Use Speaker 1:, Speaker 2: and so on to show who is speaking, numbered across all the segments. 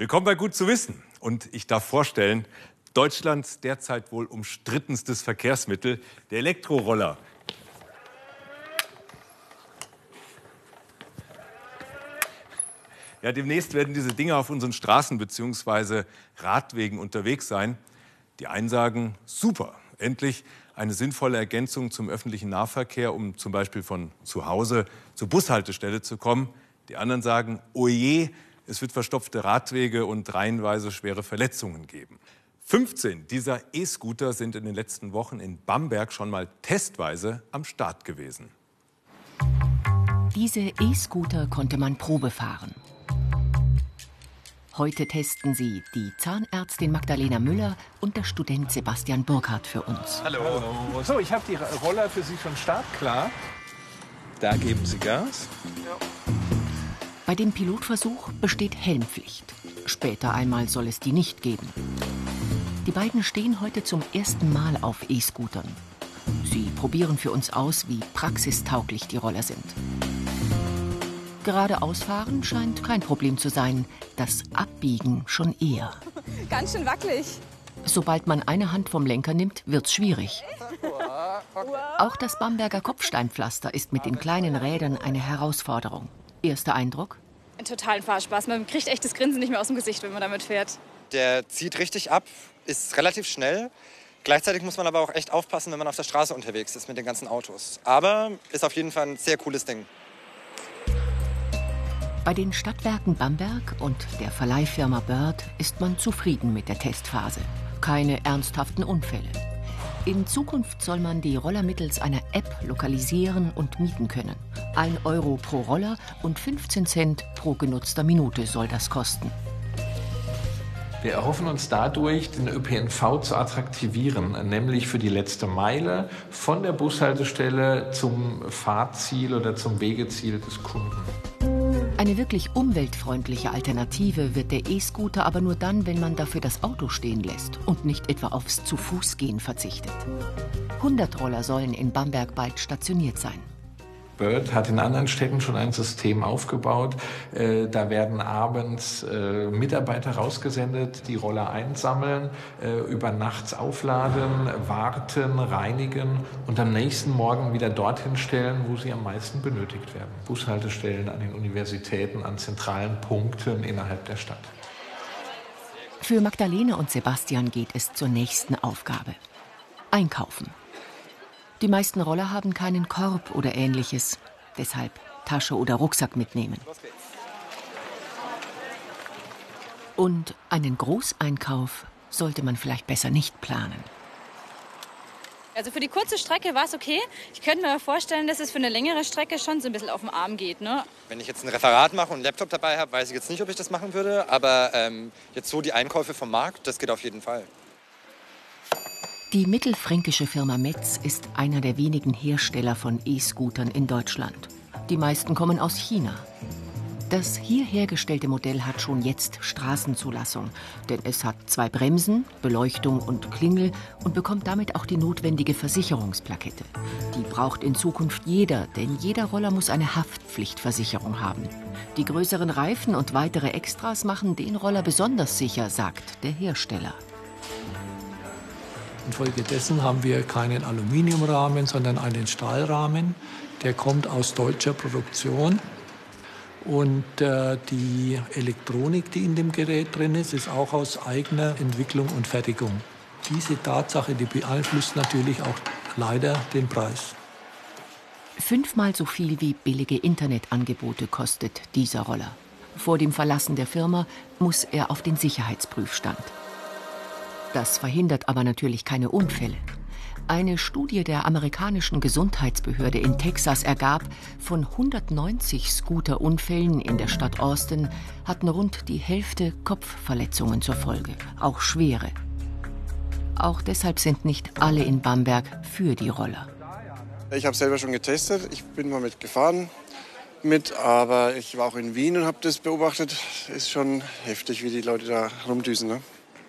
Speaker 1: Willkommen bei Gut zu wissen. Und ich darf vorstellen, Deutschlands derzeit wohl umstrittenstes Verkehrsmittel, der Elektroroller. Ja, demnächst werden diese Dinge auf unseren Straßen bzw. Radwegen unterwegs sein. Die einen sagen, super, endlich eine sinnvolle Ergänzung zum öffentlichen Nahverkehr, um zum Beispiel von zu Hause zur Bushaltestelle zu kommen. Die anderen sagen, oje, es wird verstopfte Radwege und reihenweise schwere Verletzungen geben. 15 dieser E-Scooter sind in den letzten Wochen in Bamberg schon mal testweise am Start gewesen.
Speaker 2: Diese E-Scooter konnte man Probe fahren. Heute testen sie die Zahnärztin Magdalena Müller und der Student Sebastian Burkhardt für uns.
Speaker 3: Hallo. Hallo. So, ich habe die Roller für Sie schon startklar. Da geben Sie Gas. Ja.
Speaker 2: Bei dem Pilotversuch besteht Helmpflicht. Später einmal soll es die nicht geben. Die beiden stehen heute zum ersten Mal auf E-Scootern. Sie probieren für uns aus, wie praxistauglich die Roller sind. Geradeausfahren scheint kein Problem zu sein, das Abbiegen schon eher.
Speaker 4: Ganz schön wackelig.
Speaker 2: Sobald man eine Hand vom Lenker nimmt, wird's schwierig. Auch das Bamberger Kopfsteinpflaster ist mit den kleinen Rädern eine Herausforderung. Erster Eindruck?
Speaker 4: Ein totalen Fahrspaß. Man kriegt echt das Grinsen nicht mehr aus dem Gesicht, wenn man damit fährt.
Speaker 5: Der zieht richtig ab, ist relativ schnell. Gleichzeitig muss man aber auch echt aufpassen, wenn man auf der Straße unterwegs ist mit den ganzen Autos. Aber ist auf jeden Fall ein sehr cooles Ding.
Speaker 2: Bei den Stadtwerken Bamberg und der Verleihfirma Bird ist man zufrieden mit der Testphase. Keine ernsthaften Unfälle. In Zukunft soll man die Roller mittels einer App lokalisieren und mieten können. Ein Euro pro Roller und 15 Cent pro genutzter Minute soll das kosten.
Speaker 3: Wir erhoffen uns dadurch, den ÖPNV zu attraktivieren, nämlich für die letzte Meile von der Bushaltestelle zum Fahrziel oder zum Wegeziel des Kunden.
Speaker 2: Eine wirklich umweltfreundliche Alternative wird der E-Scooter aber nur dann, wenn man dafür das Auto stehen lässt und nicht etwa aufs Zu-Fuß-Gehen verzichtet. 100 Roller sollen in Bamberg bald stationiert sein.
Speaker 3: Bird hat in anderen Städten schon ein System aufgebaut. Äh, da werden abends äh, Mitarbeiter rausgesendet, die Roller einsammeln, äh, über nachts aufladen, warten, reinigen und am nächsten Morgen wieder dorthin stellen, wo sie am meisten benötigt werden. Bushaltestellen an den Universitäten, an zentralen Punkten innerhalb der Stadt.
Speaker 2: Für Magdalene und Sebastian geht es zur nächsten Aufgabe. Einkaufen. Die meisten Roller haben keinen Korb oder ähnliches. Deshalb Tasche oder Rucksack mitnehmen. Und einen Großeinkauf sollte man vielleicht besser nicht planen.
Speaker 4: Also für die kurze Strecke war es okay. Ich könnte mir vorstellen, dass es für eine längere Strecke schon so ein bisschen auf den Arm geht. Ne?
Speaker 5: Wenn ich jetzt ein Referat mache und einen Laptop dabei habe, weiß ich jetzt nicht, ob ich das machen würde. Aber ähm, jetzt so die Einkäufe vom Markt, das geht auf jeden Fall.
Speaker 2: Die mittelfränkische Firma Metz ist einer der wenigen Hersteller von E-Scootern in Deutschland. Die meisten kommen aus China. Das hier hergestellte Modell hat schon jetzt Straßenzulassung, denn es hat zwei Bremsen, Beleuchtung und Klingel und bekommt damit auch die notwendige Versicherungsplakette. Die braucht in Zukunft jeder, denn jeder Roller muss eine Haftpflichtversicherung haben. Die größeren Reifen und weitere Extras machen den Roller besonders sicher, sagt der Hersteller.
Speaker 6: Infolgedessen haben wir keinen Aluminiumrahmen, sondern einen Stahlrahmen. Der kommt aus deutscher Produktion. Und äh, die Elektronik, die in dem Gerät drin ist, ist auch aus eigener Entwicklung und Fertigung. Diese Tatsache, die beeinflusst natürlich auch leider den Preis.
Speaker 2: Fünfmal so viel wie billige Internetangebote kostet dieser Roller. Vor dem Verlassen der Firma muss er auf den Sicherheitsprüfstand. Das verhindert aber natürlich keine Unfälle. Eine Studie der amerikanischen Gesundheitsbehörde in Texas ergab, von 190 Scooterunfällen in der Stadt Austin hatten rund die Hälfte Kopfverletzungen zur Folge, auch schwere. Auch deshalb sind nicht alle in Bamberg für die Roller.
Speaker 7: Ich habe selber schon getestet, ich bin mal mitgefahren mit, aber ich war auch in Wien und habe das beobachtet. Ist schon heftig, wie die Leute da rumdüsen. Ne?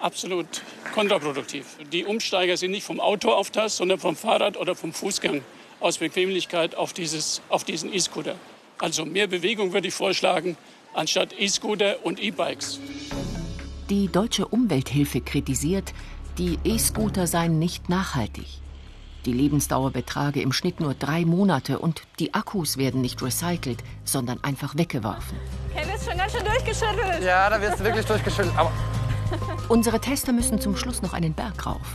Speaker 8: Absolut kontraproduktiv. Die Umsteiger sind nicht vom Auto auf das, sondern vom Fahrrad oder vom Fußgang aus Bequemlichkeit auf, dieses, auf diesen E-Scooter. Also mehr Bewegung würde ich vorschlagen, anstatt E-Scooter und E-Bikes.
Speaker 2: Die deutsche Umwelthilfe kritisiert, die E-Scooter seien nicht nachhaltig. Die Lebensdauer betrage im Schnitt nur drei Monate und die Akkus werden nicht recycelt, sondern einfach weggeworfen.
Speaker 4: Hey, wirst schon ganz schön durchgeschüttelt.
Speaker 5: Ja, da wirst du wirklich durchgeschüttelt. Aber
Speaker 2: Unsere Tester müssen zum Schluss noch einen Berg rauf.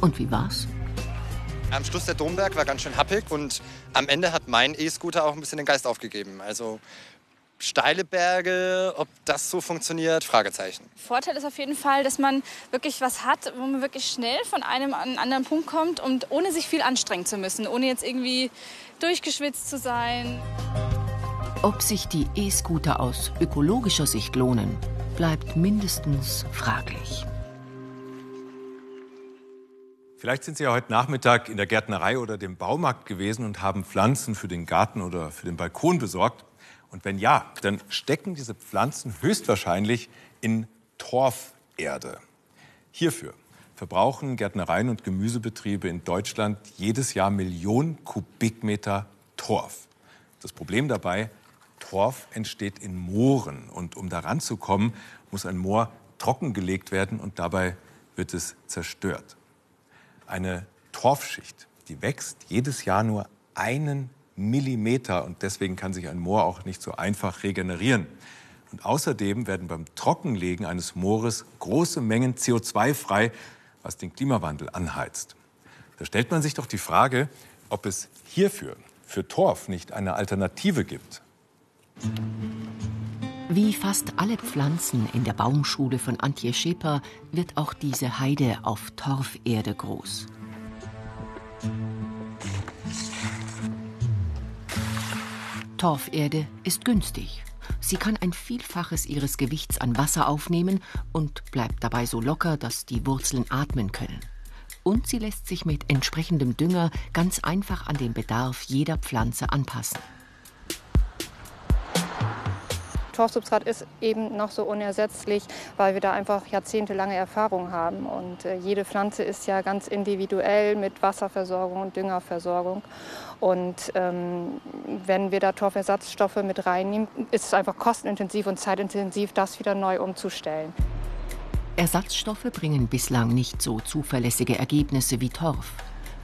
Speaker 2: Und wie war's?
Speaker 5: am Schluss der Domberg war ganz schön happig und am Ende hat mein E-Scooter auch ein bisschen den Geist aufgegeben. Also steile Berge, ob das so funktioniert, Fragezeichen.
Speaker 4: Vorteil ist auf jeden Fall, dass man wirklich was hat, wo man wirklich schnell von einem an einen anderen Punkt kommt und ohne sich viel anstrengen zu müssen, ohne jetzt irgendwie durchgeschwitzt zu sein.
Speaker 2: Ob sich die E-Scooter aus ökologischer Sicht lohnen, bleibt mindestens fraglich.
Speaker 1: Vielleicht sind Sie ja heute Nachmittag in der Gärtnerei oder dem Baumarkt gewesen und haben Pflanzen für den Garten oder für den Balkon besorgt. Und wenn ja, dann stecken diese Pflanzen höchstwahrscheinlich in Torferde. Hierfür verbrauchen Gärtnereien und Gemüsebetriebe in Deutschland jedes Jahr Millionen Kubikmeter Torf. Das Problem dabei, Torf entsteht in Mooren und um daran zu kommen, muss ein Moor trockengelegt werden und dabei wird es zerstört. Eine Torfschicht, die wächst jedes Jahr nur einen Millimeter und deswegen kann sich ein Moor auch nicht so einfach regenerieren. Und außerdem werden beim Trockenlegen eines Moores große Mengen CO2 frei, was den Klimawandel anheizt. Da stellt man sich doch die Frage, ob es hierfür, für Torf, nicht eine Alternative gibt.
Speaker 2: Wie fast alle Pflanzen in der Baumschule von Antje Scheper wird auch diese Heide auf Torferde groß. Torferde ist günstig. Sie kann ein Vielfaches ihres Gewichts an Wasser aufnehmen und bleibt dabei so locker, dass die Wurzeln atmen können. Und sie lässt sich mit entsprechendem Dünger ganz einfach an den Bedarf jeder Pflanze anpassen.
Speaker 9: Torfsubstrat ist eben noch so unersetzlich, weil wir da einfach jahrzehntelange Erfahrung haben. Und äh, jede Pflanze ist ja ganz individuell mit Wasserversorgung und Düngerversorgung. Und ähm, wenn wir da Torfersatzstoffe mit reinnehmen, ist es einfach kostenintensiv und zeitintensiv, das wieder neu umzustellen.
Speaker 2: Ersatzstoffe bringen bislang nicht so zuverlässige Ergebnisse wie Torf.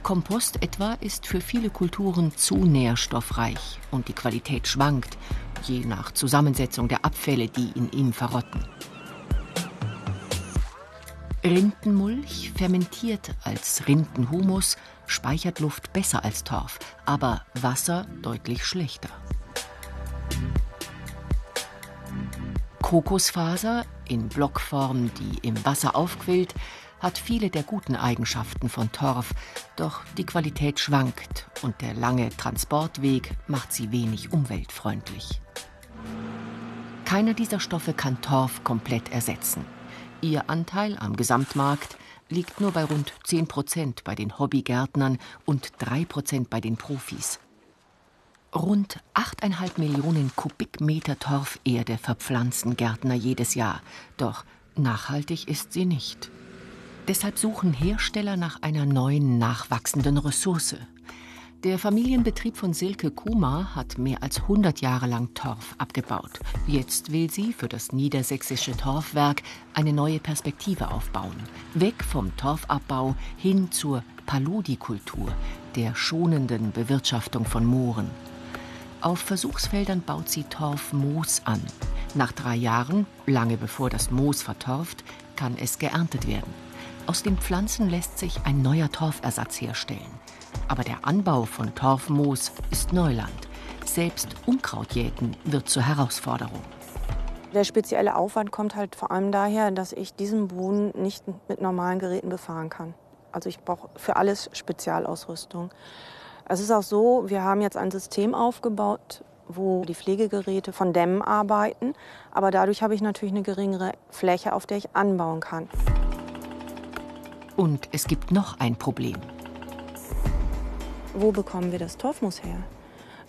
Speaker 2: Kompost etwa ist für viele Kulturen zu nährstoffreich und die Qualität schwankt, je nach Zusammensetzung der Abfälle, die in ihm verrotten. Rindenmulch fermentiert als Rindenhumus, speichert Luft besser als Torf, aber Wasser deutlich schlechter. Kokosfaser in Blockform, die im Wasser aufquillt, hat viele der guten Eigenschaften von Torf, doch die Qualität schwankt und der lange Transportweg macht sie wenig umweltfreundlich. Keiner dieser Stoffe kann Torf komplett ersetzen. Ihr Anteil am Gesamtmarkt liegt nur bei rund 10 Prozent bei den Hobbygärtnern und 3 Prozent bei den Profis. Rund 8,5 Millionen Kubikmeter Torferde verpflanzen Gärtner jedes Jahr. Doch nachhaltig ist sie nicht. Deshalb suchen Hersteller nach einer neuen, nachwachsenden Ressource. Der Familienbetrieb von Silke Kuma hat mehr als 100 Jahre lang Torf abgebaut. Jetzt will sie für das niedersächsische Torfwerk eine neue Perspektive aufbauen. Weg vom Torfabbau hin zur Paludikultur, der schonenden Bewirtschaftung von Mooren. Auf Versuchsfeldern baut sie Torfmoos an. Nach drei Jahren, lange bevor das Moos vertorft, kann es geerntet werden. Aus den Pflanzen lässt sich ein neuer Torfersatz herstellen. Aber der Anbau von Torfmoos ist Neuland. Selbst Unkrautjäten wird zur Herausforderung.
Speaker 10: Der spezielle Aufwand kommt halt vor allem daher, dass ich diesen Boden nicht mit normalen Geräten befahren kann. Also ich brauche für alles Spezialausrüstung. Es ist auch so, wir haben jetzt ein System aufgebaut, wo die Pflegegeräte von Dämmen arbeiten. Aber dadurch habe ich natürlich eine geringere Fläche, auf der ich anbauen kann.
Speaker 2: Und es gibt noch ein Problem.
Speaker 10: Wo bekommen wir das Torfmoos her?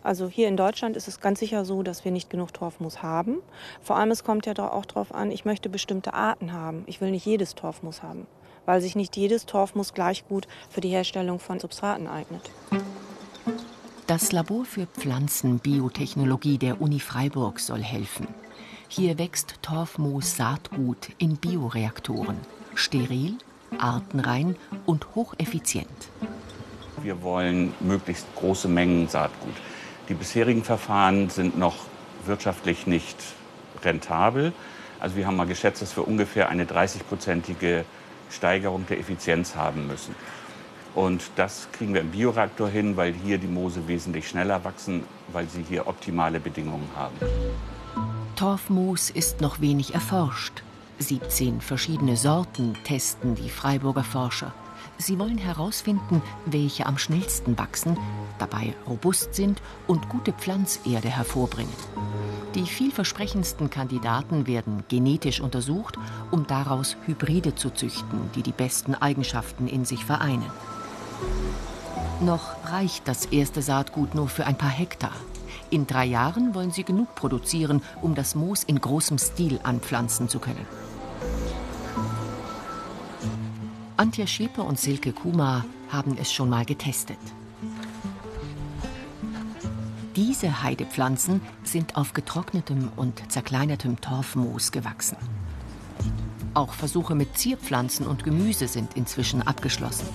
Speaker 10: Also hier in Deutschland ist es ganz sicher so, dass wir nicht genug Torfmoos haben. Vor allem es kommt ja auch darauf an, ich möchte bestimmte Arten haben. Ich will nicht jedes Torfmoos haben, weil sich nicht jedes Torfmoos gleich gut für die Herstellung von Substraten eignet.
Speaker 2: Das Labor für Pflanzenbiotechnologie der Uni Freiburg soll helfen. Hier wächst Torfmoos-Saatgut in Bioreaktoren. Steril, artenrein und hocheffizient.
Speaker 11: Wir wollen möglichst große Mengen Saatgut. Die bisherigen Verfahren sind noch wirtschaftlich nicht rentabel. Also wir haben mal geschätzt, dass wir ungefähr eine 30-prozentige Steigerung der Effizienz haben müssen. Und das kriegen wir im Bioreaktor hin, weil hier die Moose wesentlich schneller wachsen, weil sie hier optimale Bedingungen haben.
Speaker 2: Torfmoos ist noch wenig erforscht. 17 verschiedene Sorten testen die Freiburger Forscher. Sie wollen herausfinden, welche am schnellsten wachsen, dabei robust sind und gute Pflanzerde hervorbringen. Die vielversprechendsten Kandidaten werden genetisch untersucht, um daraus Hybride zu züchten, die die besten Eigenschaften in sich vereinen. Noch reicht das erste Saatgut nur für ein paar Hektar. In drei Jahren wollen sie genug produzieren, um das Moos in großem Stil anpflanzen zu können. Antje Schäper und Silke Kuma haben es schon mal getestet. Diese Heidepflanzen sind auf getrocknetem und zerkleinertem Torfmoos gewachsen. Auch Versuche mit Zierpflanzen und Gemüse sind inzwischen abgeschlossen.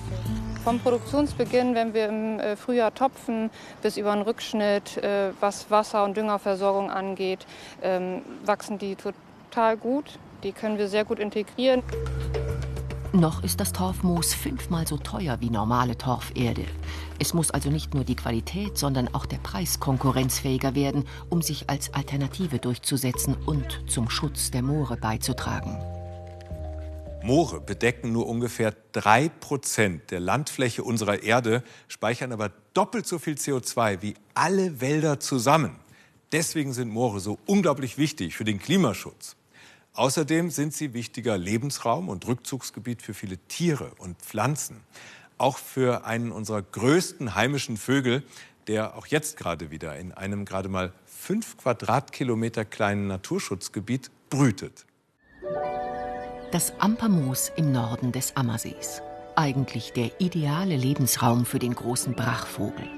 Speaker 9: Vom Produktionsbeginn, wenn wir im äh, Frühjahr topfen, bis über den Rückschnitt, äh, was Wasser- und Düngerversorgung angeht, ähm, wachsen die total gut. Die können wir sehr gut integrieren.
Speaker 2: Noch ist das Torfmoos fünfmal so teuer wie normale Torferde. Es muss also nicht nur die Qualität, sondern auch der Preis konkurrenzfähiger werden, um sich als Alternative durchzusetzen und zum Schutz der Moore beizutragen.
Speaker 1: Moore bedecken nur ungefähr drei Prozent der Landfläche unserer Erde, speichern aber doppelt so viel CO2 wie alle Wälder zusammen. Deswegen sind Moore so unglaublich wichtig für den Klimaschutz. Außerdem sind sie wichtiger Lebensraum und Rückzugsgebiet für viele Tiere und Pflanzen. Auch für einen unserer größten heimischen Vögel, der auch jetzt gerade wieder in einem gerade mal fünf Quadratkilometer kleinen Naturschutzgebiet brütet.
Speaker 2: Das Ampermoos im Norden des Ammersees. Eigentlich der ideale Lebensraum für den großen Brachvogel.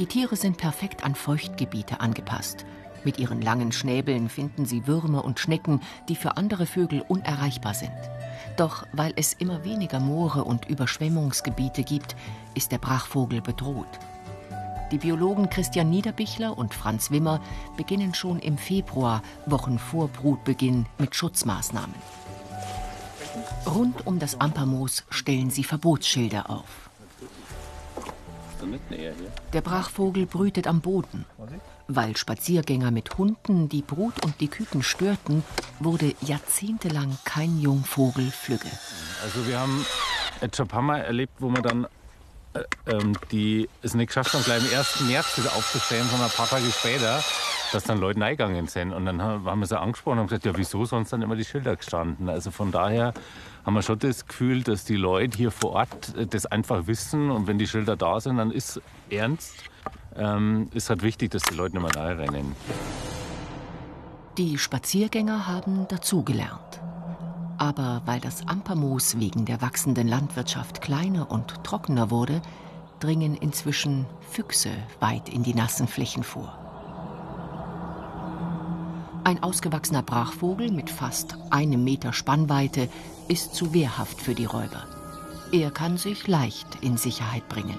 Speaker 2: Die Tiere sind perfekt an Feuchtgebiete angepasst. Mit ihren langen Schnäbeln finden sie Würmer und Schnecken, die für andere Vögel unerreichbar sind. Doch weil es immer weniger Moore und Überschwemmungsgebiete gibt, ist der Brachvogel bedroht. Die Biologen Christian Niederbichler und Franz Wimmer beginnen schon im Februar, Wochen vor Brutbeginn, mit Schutzmaßnahmen. Rund um das Ampermoos stellen sie Verbotsschilder auf. Der Brachvogel brütet am Boden. Weil Spaziergänger mit Hunden die Brut und die Küken störten, wurde jahrzehntelang kein Jungvogel flügge.
Speaker 12: Also wir haben schon ein paar Mal erlebt, wo wir dann äh, ähm, die es nicht geschafft haben, gleich am 1. März wieder aufzustellen, sondern ein paar Tage später, dass dann Leute eingegangen sind. Und dann haben wir sie angesprochen und haben gesagt, ja wieso sonst dann immer die Schilder gestanden. Also von daher haben wir schon das Gefühl, dass die Leute hier vor Ort äh, das einfach wissen und wenn die Schilder da sind, dann ist ernst ähm, ist halt wichtig, dass die Leute nicht mehr rennen.
Speaker 2: Die Spaziergänger haben dazugelernt. Aber weil das Ampermoos wegen der wachsenden Landwirtschaft kleiner und trockener wurde, dringen inzwischen Füchse weit in die nassen Flächen vor. Ein ausgewachsener Brachvogel mit fast einem Meter Spannweite ist zu wehrhaft für die Räuber. Er kann sich leicht in Sicherheit bringen.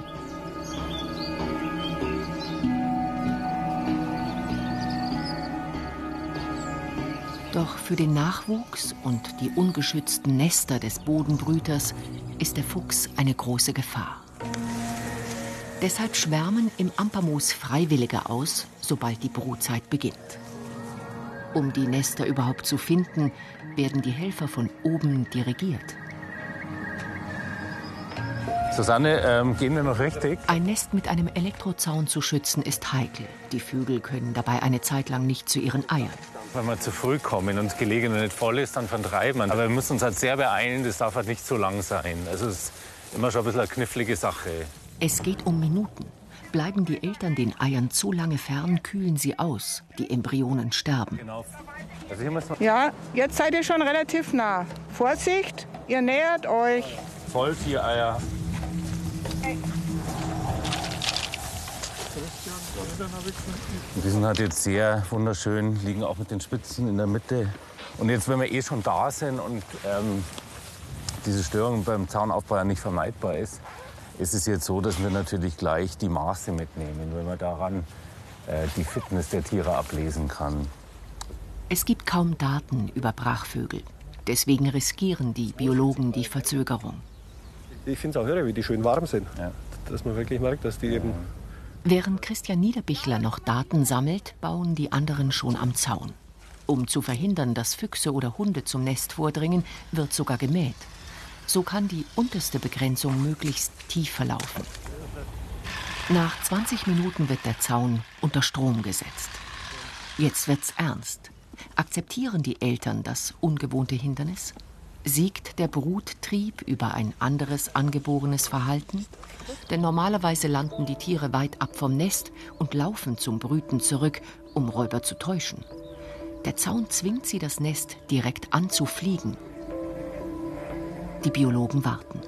Speaker 2: Doch für den Nachwuchs und die ungeschützten Nester des Bodenbrüters ist der Fuchs eine große Gefahr. Deshalb schwärmen im Ampermoos Freiwillige aus, sobald die Brutzeit beginnt. Um die Nester überhaupt zu finden, werden die Helfer von oben dirigiert.
Speaker 12: Susanne, ähm, gehen wir noch richtig?
Speaker 2: Ein Nest mit einem Elektrozaun zu schützen ist heikel. Die Vögel können dabei eine Zeit lang nicht zu ihren Eiern.
Speaker 12: Wenn wir zu früh kommen und das Gelegene nicht voll ist, dann vertreiben wir. Aber wir müssen uns halt sehr beeilen, das darf halt nicht zu lang sein. Also es ist immer schon ein bisschen eine knifflige Sache.
Speaker 2: Es geht um Minuten. Bleiben die Eltern den Eiern zu lange fern, kühlen sie aus. Die Embryonen sterben.
Speaker 13: Ja, jetzt seid ihr schon relativ nah. Vorsicht, ihr nähert euch.
Speaker 12: Voll vier Eier. Die sind halt jetzt sehr wunderschön, liegen auch mit den Spitzen in der Mitte. Und jetzt, wenn wir eh schon da sind und ähm, diese Störung beim Zaunaufbau ja nicht vermeidbar ist, ist es jetzt so, dass wir natürlich gleich die Maße mitnehmen, wenn man daran äh, die Fitness der Tiere ablesen kann.
Speaker 2: Es gibt kaum Daten über Brachvögel. Deswegen riskieren die Biologen die Verzögerung.
Speaker 14: Ich finde es auch irre, wie die schön warm sind. Ja. Dass man wirklich merkt, dass die eben.
Speaker 2: Während Christian Niederbichler noch Daten sammelt, bauen die anderen schon am Zaun. Um zu verhindern, dass Füchse oder Hunde zum Nest vordringen, wird sogar gemäht. So kann die unterste Begrenzung möglichst tief verlaufen. Nach 20 Minuten wird der Zaun unter Strom gesetzt. Jetzt wird's ernst. Akzeptieren die Eltern das ungewohnte Hindernis? Siegt der Bruttrieb über ein anderes angeborenes Verhalten? Denn normalerweise landen die Tiere weit ab vom Nest und laufen zum Brüten zurück, um Räuber zu täuschen. Der Zaun zwingt sie, das Nest direkt anzufliegen. Die Biologen warten.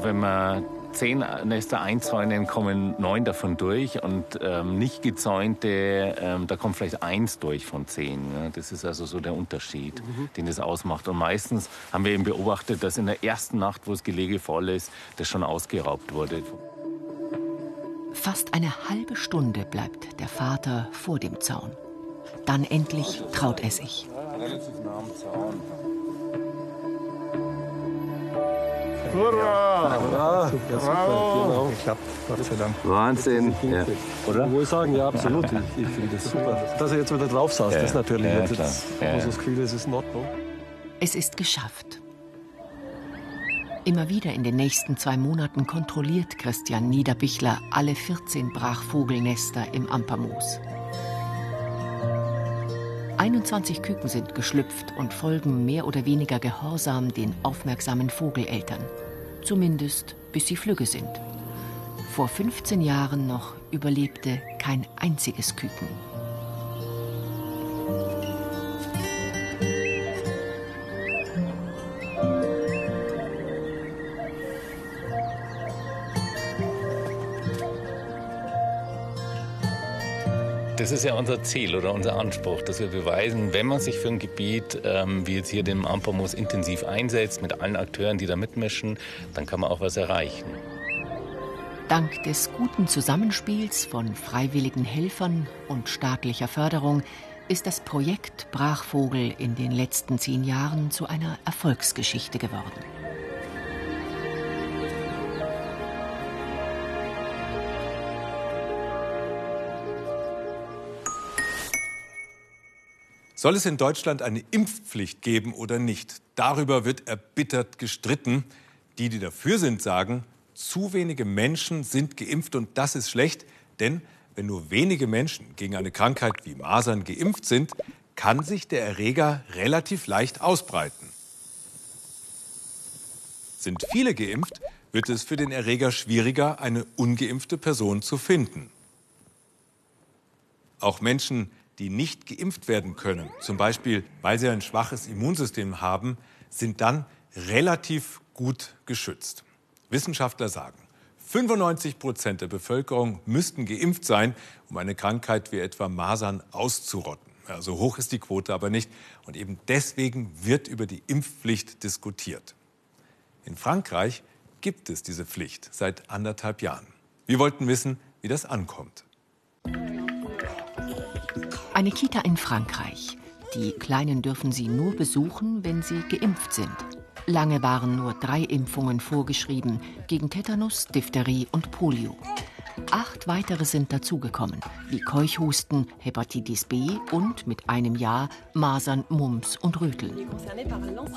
Speaker 12: Wenn man zehn Nester einzäunen, kommen neun davon durch und ähm, nicht gezäunte, ähm, da kommt vielleicht eins durch von zehn. Ne? Das ist also so der Unterschied, mhm. den das ausmacht. Und meistens haben wir eben beobachtet, dass in der ersten Nacht, wo das Gelege voll ist, das schon ausgeraubt wurde.
Speaker 2: Fast eine halbe Stunde bleibt der Vater vor dem Zaun. Dann endlich traut er sich. Relativ nah am Zaun.
Speaker 14: Hurra! Ja, super, super. Genau. Geklappt, Gott sei Dank.
Speaker 12: Wahnsinn. Ja.
Speaker 14: Oder? Wohl sagen, ja, absolut. Ich, ich finde das super. Dass er jetzt wieder drauf saß, ja, das ist natürlich. Ja, jetzt, ja. muss das Gefühl, es ist in Ordnung.
Speaker 2: Es ist geschafft. Immer wieder in den nächsten zwei Monaten kontrolliert Christian Niederbichler alle 14 Brachvogelnester im Ampermoos. 21 Küken sind geschlüpft und folgen mehr oder weniger gehorsam den aufmerksamen Vogeleltern. Zumindest bis sie flügge sind. Vor 15 Jahren noch überlebte kein einziges Küken.
Speaker 12: Das ist ja unser Ziel oder unser Anspruch, dass wir beweisen, wenn man sich für ein Gebiet ähm, wie jetzt hier den Ampamos intensiv einsetzt, mit allen Akteuren, die da mitmischen, dann kann man auch was erreichen.
Speaker 2: Dank des guten Zusammenspiels von freiwilligen Helfern und staatlicher Förderung ist das Projekt Brachvogel in den letzten zehn Jahren zu einer Erfolgsgeschichte geworden.
Speaker 1: Soll es in Deutschland eine Impfpflicht geben oder nicht? Darüber wird erbittert gestritten. Die, die dafür sind, sagen, zu wenige Menschen sind geimpft und das ist schlecht, denn wenn nur wenige Menschen gegen eine Krankheit wie Masern geimpft sind, kann sich der Erreger relativ leicht ausbreiten. Sind viele geimpft, wird es für den Erreger schwieriger, eine ungeimpfte Person zu finden. Auch Menschen, die nicht geimpft werden können, zum Beispiel weil sie ein schwaches Immunsystem haben, sind dann relativ gut geschützt. Wissenschaftler sagen, 95 Prozent der Bevölkerung müssten geimpft sein, um eine Krankheit wie etwa Masern auszurotten. Ja, so hoch ist die Quote aber nicht. Und eben deswegen wird über die Impfpflicht diskutiert. In Frankreich gibt es diese Pflicht seit anderthalb Jahren. Wir wollten wissen, wie das ankommt.
Speaker 2: Eine Kita in Frankreich. Die Kleinen dürfen sie nur besuchen, wenn sie geimpft sind. Lange waren nur drei Impfungen vorgeschrieben gegen Tetanus, Diphtherie und Polio. Acht weitere sind dazugekommen, wie Keuchhusten, Hepatitis B und mit einem Jahr Masern, Mumps und Röteln.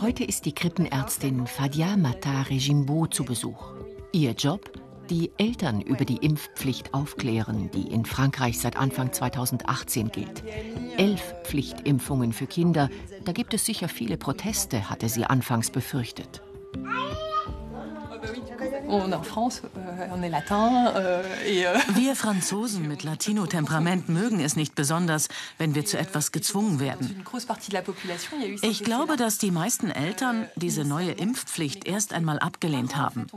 Speaker 2: Heute ist die Krippenärztin Fadia Mata Regimbo zu Besuch. Ihr Job? Die Eltern über die Impfpflicht aufklären, die in Frankreich seit Anfang 2018 gilt. Elf Pflichtimpfungen für Kinder, da gibt es sicher viele Proteste, hatte sie anfangs befürchtet.
Speaker 15: Euh, euh,
Speaker 16: wir Franzosen mit Latino-Temperament mögen es nicht besonders, wenn wir zu etwas gezwungen werden. Ich glaube, dass die meisten Eltern diese neue Impfpflicht erst einmal abgelehnt haben.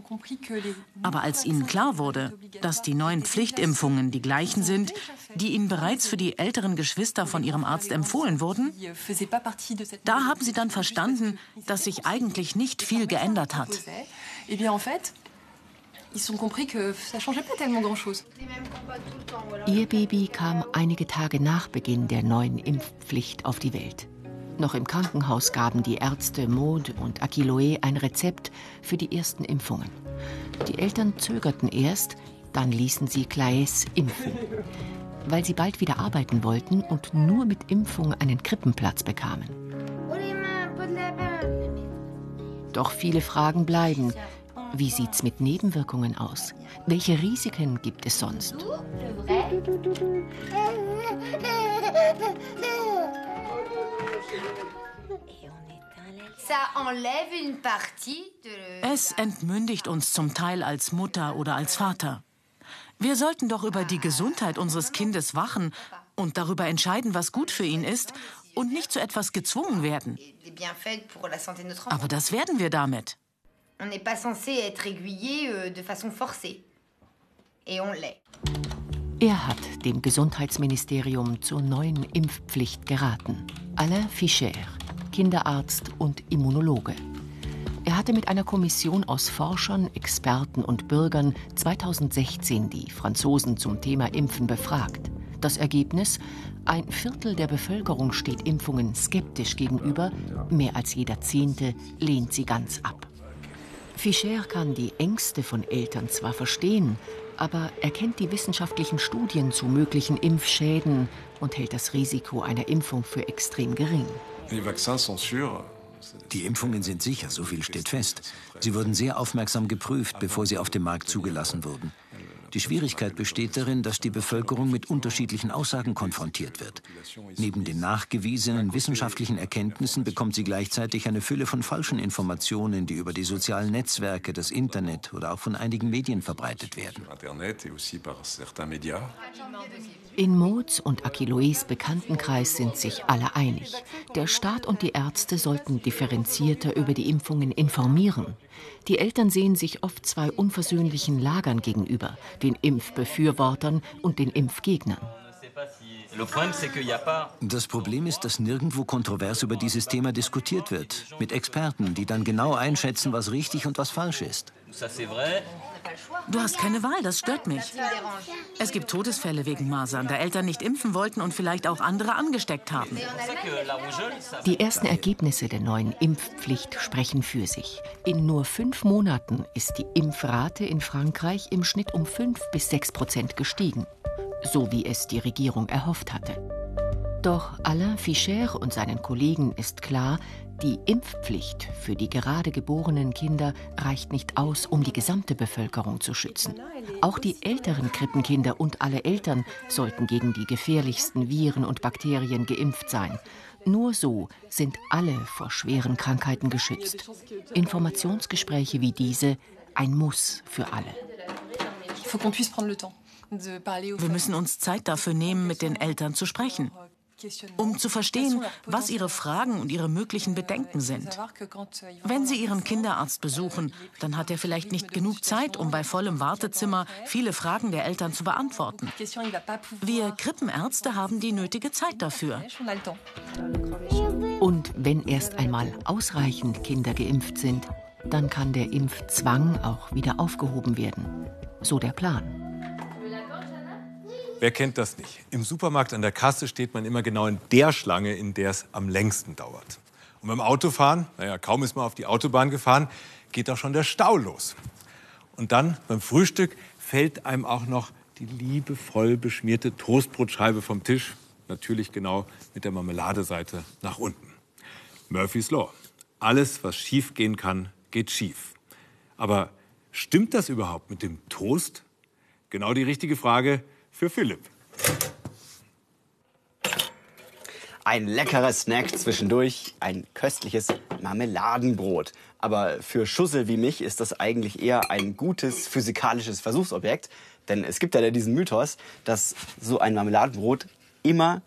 Speaker 16: Aber als ihnen klar wurde, dass die neuen Pflichtimpfungen die gleichen sind, die ihnen bereits für die älteren Geschwister von ihrem Arzt empfohlen wurden, da haben sie dann verstanden, dass sich eigentlich nicht viel geändert hat.
Speaker 2: Ihr Baby kam einige Tage nach Beginn der neuen Impfpflicht auf die Welt. Noch im Krankenhaus gaben die Ärzte Maud und Akiloe ein Rezept für die ersten Impfungen. Die Eltern zögerten erst, dann ließen sie Claes impfen. Weil sie bald wieder arbeiten wollten und nur mit Impfung einen Krippenplatz bekamen. Doch viele Fragen bleiben. Wie sieht's mit Nebenwirkungen aus? Welche Risiken gibt es sonst?
Speaker 16: Es entmündigt uns zum Teil als Mutter oder als Vater. Wir sollten doch über die Gesundheit unseres Kindes wachen und darüber entscheiden, was gut für ihn ist und nicht zu etwas gezwungen werden. Aber das werden wir damit.
Speaker 17: On n'est pas censé être aiguillé euh, de façon forcée. Et on l'est.
Speaker 2: Er hat dem Gesundheitsministerium zur neuen Impfpflicht geraten. Alain Fischer, Kinderarzt und Immunologe. Er hatte mit einer Kommission aus Forschern, Experten und Bürgern 2016 die Franzosen zum Thema Impfen befragt. Das Ergebnis? Ein Viertel der Bevölkerung steht Impfungen skeptisch gegenüber, mehr als jeder Zehnte lehnt sie ganz ab. Fischer kann die Ängste von Eltern zwar verstehen, aber er kennt die wissenschaftlichen Studien zu möglichen Impfschäden und hält das Risiko einer Impfung für extrem gering.
Speaker 18: Die Impfungen sind sicher, so viel steht fest. Sie wurden sehr aufmerksam geprüft, bevor sie auf dem Markt zugelassen wurden. Die Schwierigkeit besteht darin, dass die Bevölkerung mit unterschiedlichen Aussagen konfrontiert wird. Neben den nachgewiesenen wissenschaftlichen Erkenntnissen bekommt sie gleichzeitig eine Fülle von falschen Informationen, die über die sozialen Netzwerke, das Internet oder auch von einigen Medien verbreitet werden.
Speaker 2: In Mods und Akiloes Bekanntenkreis sind sich alle einig. Der Staat und die Ärzte sollten differenzierter über die Impfungen informieren. Die Eltern sehen sich oft zwei unversöhnlichen Lagern gegenüber, den Impfbefürwortern und den Impfgegnern.
Speaker 18: Das Problem ist, dass nirgendwo kontrovers über dieses Thema diskutiert wird. Mit Experten, die dann genau einschätzen, was richtig und was falsch ist.
Speaker 16: Du hast keine Wahl, das stört mich. Es gibt Todesfälle wegen Masern, da Eltern nicht impfen wollten und vielleicht auch andere angesteckt haben.
Speaker 2: Die ersten Ergebnisse der neuen Impfpflicht sprechen für sich. In nur fünf Monaten ist die Impfrate in Frankreich im Schnitt um fünf bis sechs Prozent gestiegen. So wie es die Regierung erhofft hatte. Doch Alain Fischer und seinen Kollegen ist klar, die Impfpflicht für die gerade geborenen Kinder reicht nicht aus, um die gesamte Bevölkerung zu schützen. Auch die älteren Krippenkinder und alle Eltern sollten gegen die gefährlichsten Viren und Bakterien geimpft sein. Nur so sind alle vor schweren Krankheiten geschützt. Informationsgespräche wie diese ein Muss für alle.
Speaker 16: Wir müssen uns Zeit dafür nehmen, mit den Eltern zu sprechen um zu verstehen, was ihre Fragen und ihre möglichen Bedenken sind. Wenn Sie Ihren Kinderarzt besuchen, dann hat er vielleicht nicht genug Zeit, um bei vollem Wartezimmer viele Fragen der Eltern zu beantworten. Wir Krippenärzte haben die nötige Zeit dafür.
Speaker 2: Und wenn erst einmal ausreichend Kinder geimpft sind, dann kann der Impfzwang auch wieder aufgehoben werden. So der Plan.
Speaker 1: Wer kennt das nicht? Im Supermarkt an der Kasse steht man immer genau in der Schlange, in der es am längsten dauert. Und beim Autofahren, naja, kaum ist man auf die Autobahn gefahren, geht auch schon der Stau los. Und dann beim Frühstück fällt einem auch noch die liebevoll beschmierte Toastbrotscheibe vom Tisch, natürlich genau mit der Marmeladeseite nach unten. Murphy's Law. Alles, was schief gehen kann, geht schief. Aber stimmt das überhaupt mit dem Toast? Genau die richtige Frage für Philipp.
Speaker 15: Ein leckerer Snack zwischendurch, ein köstliches Marmeladenbrot. Aber für Schussel wie mich ist das eigentlich eher ein gutes physikalisches Versuchsobjekt. Denn es gibt ja diesen Mythos, dass so ein Marmeladenbrot immer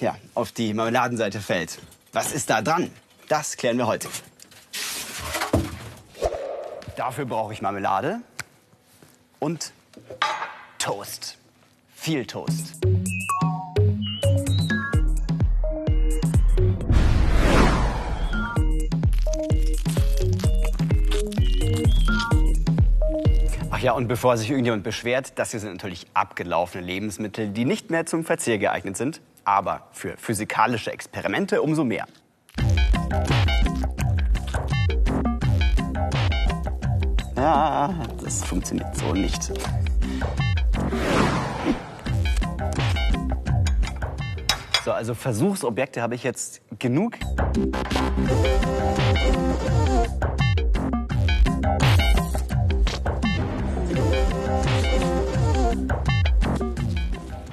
Speaker 15: ja, auf die Marmeladenseite fällt. Was ist da dran? Das klären wir heute. Dafür brauche ich Marmelade und Toast. Viel Toast. Ach ja, und bevor sich irgendjemand beschwert, das hier sind natürlich abgelaufene Lebensmittel, die nicht mehr zum Verzehr geeignet sind, aber für physikalische Experimente umso mehr. Ja, das funktioniert so nicht. So, also Versuchsobjekte habe ich jetzt genug.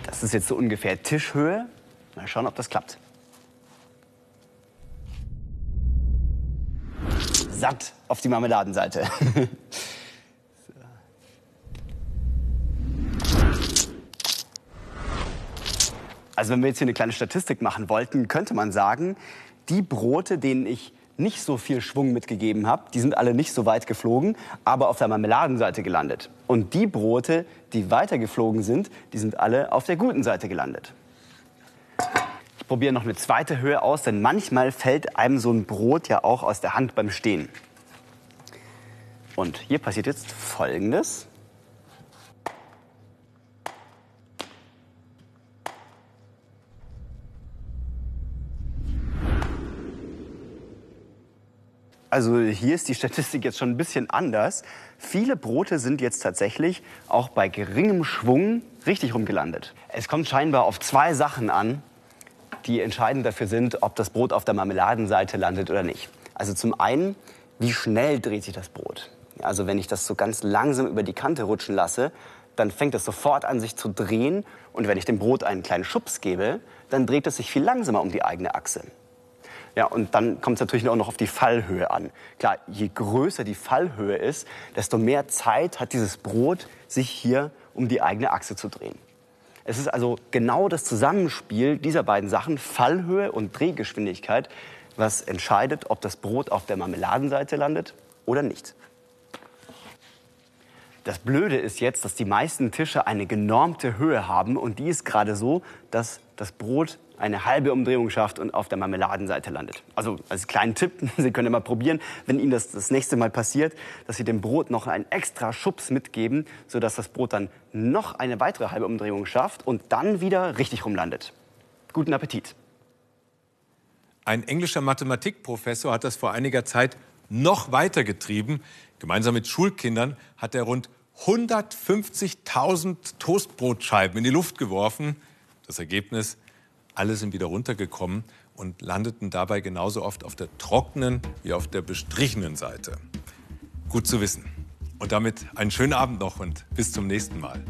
Speaker 15: Das ist jetzt so ungefähr Tischhöhe. Mal schauen, ob das klappt. Satt auf die Marmeladenseite. Also wenn wir jetzt hier eine kleine Statistik machen wollten, könnte man sagen, die Brote, denen ich nicht so viel Schwung mitgegeben habe, die sind alle nicht so weit geflogen, aber auf der Marmeladenseite gelandet. Und die Brote, die weiter geflogen sind, die sind alle auf der guten Seite gelandet. Ich probiere noch eine zweite Höhe aus, denn manchmal fällt einem so ein Brot ja auch aus der Hand beim Stehen. Und hier passiert jetzt Folgendes. Also hier ist die Statistik jetzt schon ein bisschen anders. Viele Brote sind jetzt tatsächlich auch bei geringem Schwung richtig rumgelandet. Es kommt scheinbar auf zwei Sachen an, die entscheidend dafür sind, ob das Brot auf der Marmeladenseite landet oder nicht. Also zum einen, wie schnell dreht sich das Brot? Also wenn ich das so ganz langsam über die Kante rutschen lasse, dann fängt es sofort an, sich zu drehen. Und wenn ich dem Brot einen kleinen Schubs gebe, dann dreht es sich viel langsamer um die eigene Achse. Ja, und dann kommt es natürlich auch noch auf die Fallhöhe an. Klar, je größer die Fallhöhe ist, desto mehr Zeit hat dieses Brot, sich hier um die eigene Achse zu drehen. Es ist also genau das Zusammenspiel dieser beiden Sachen, Fallhöhe und Drehgeschwindigkeit, was entscheidet, ob das Brot auf der Marmeladenseite landet oder nicht. Das Blöde ist jetzt, dass die meisten Tische eine genormte Höhe haben und die ist gerade so, dass das Brot eine halbe Umdrehung schafft und auf der Marmeladenseite landet. Also als kleinen Tipp, Sie können mal probieren, wenn Ihnen das das nächste Mal passiert, dass Sie dem Brot noch einen extra Schubs mitgeben, sodass das Brot dann noch eine weitere halbe Umdrehung schafft und dann wieder richtig rumlandet. Guten Appetit.
Speaker 1: Ein englischer Mathematikprofessor hat das vor einiger Zeit noch weiter getrieben. Gemeinsam mit Schulkindern hat er rund 150.000 Toastbrotscheiben in die Luft geworfen. Das Ergebnis alle sind wieder runtergekommen und landeten dabei genauso oft auf der trockenen wie auf der bestrichenen Seite. Gut zu wissen. Und damit einen schönen Abend noch und bis zum nächsten Mal.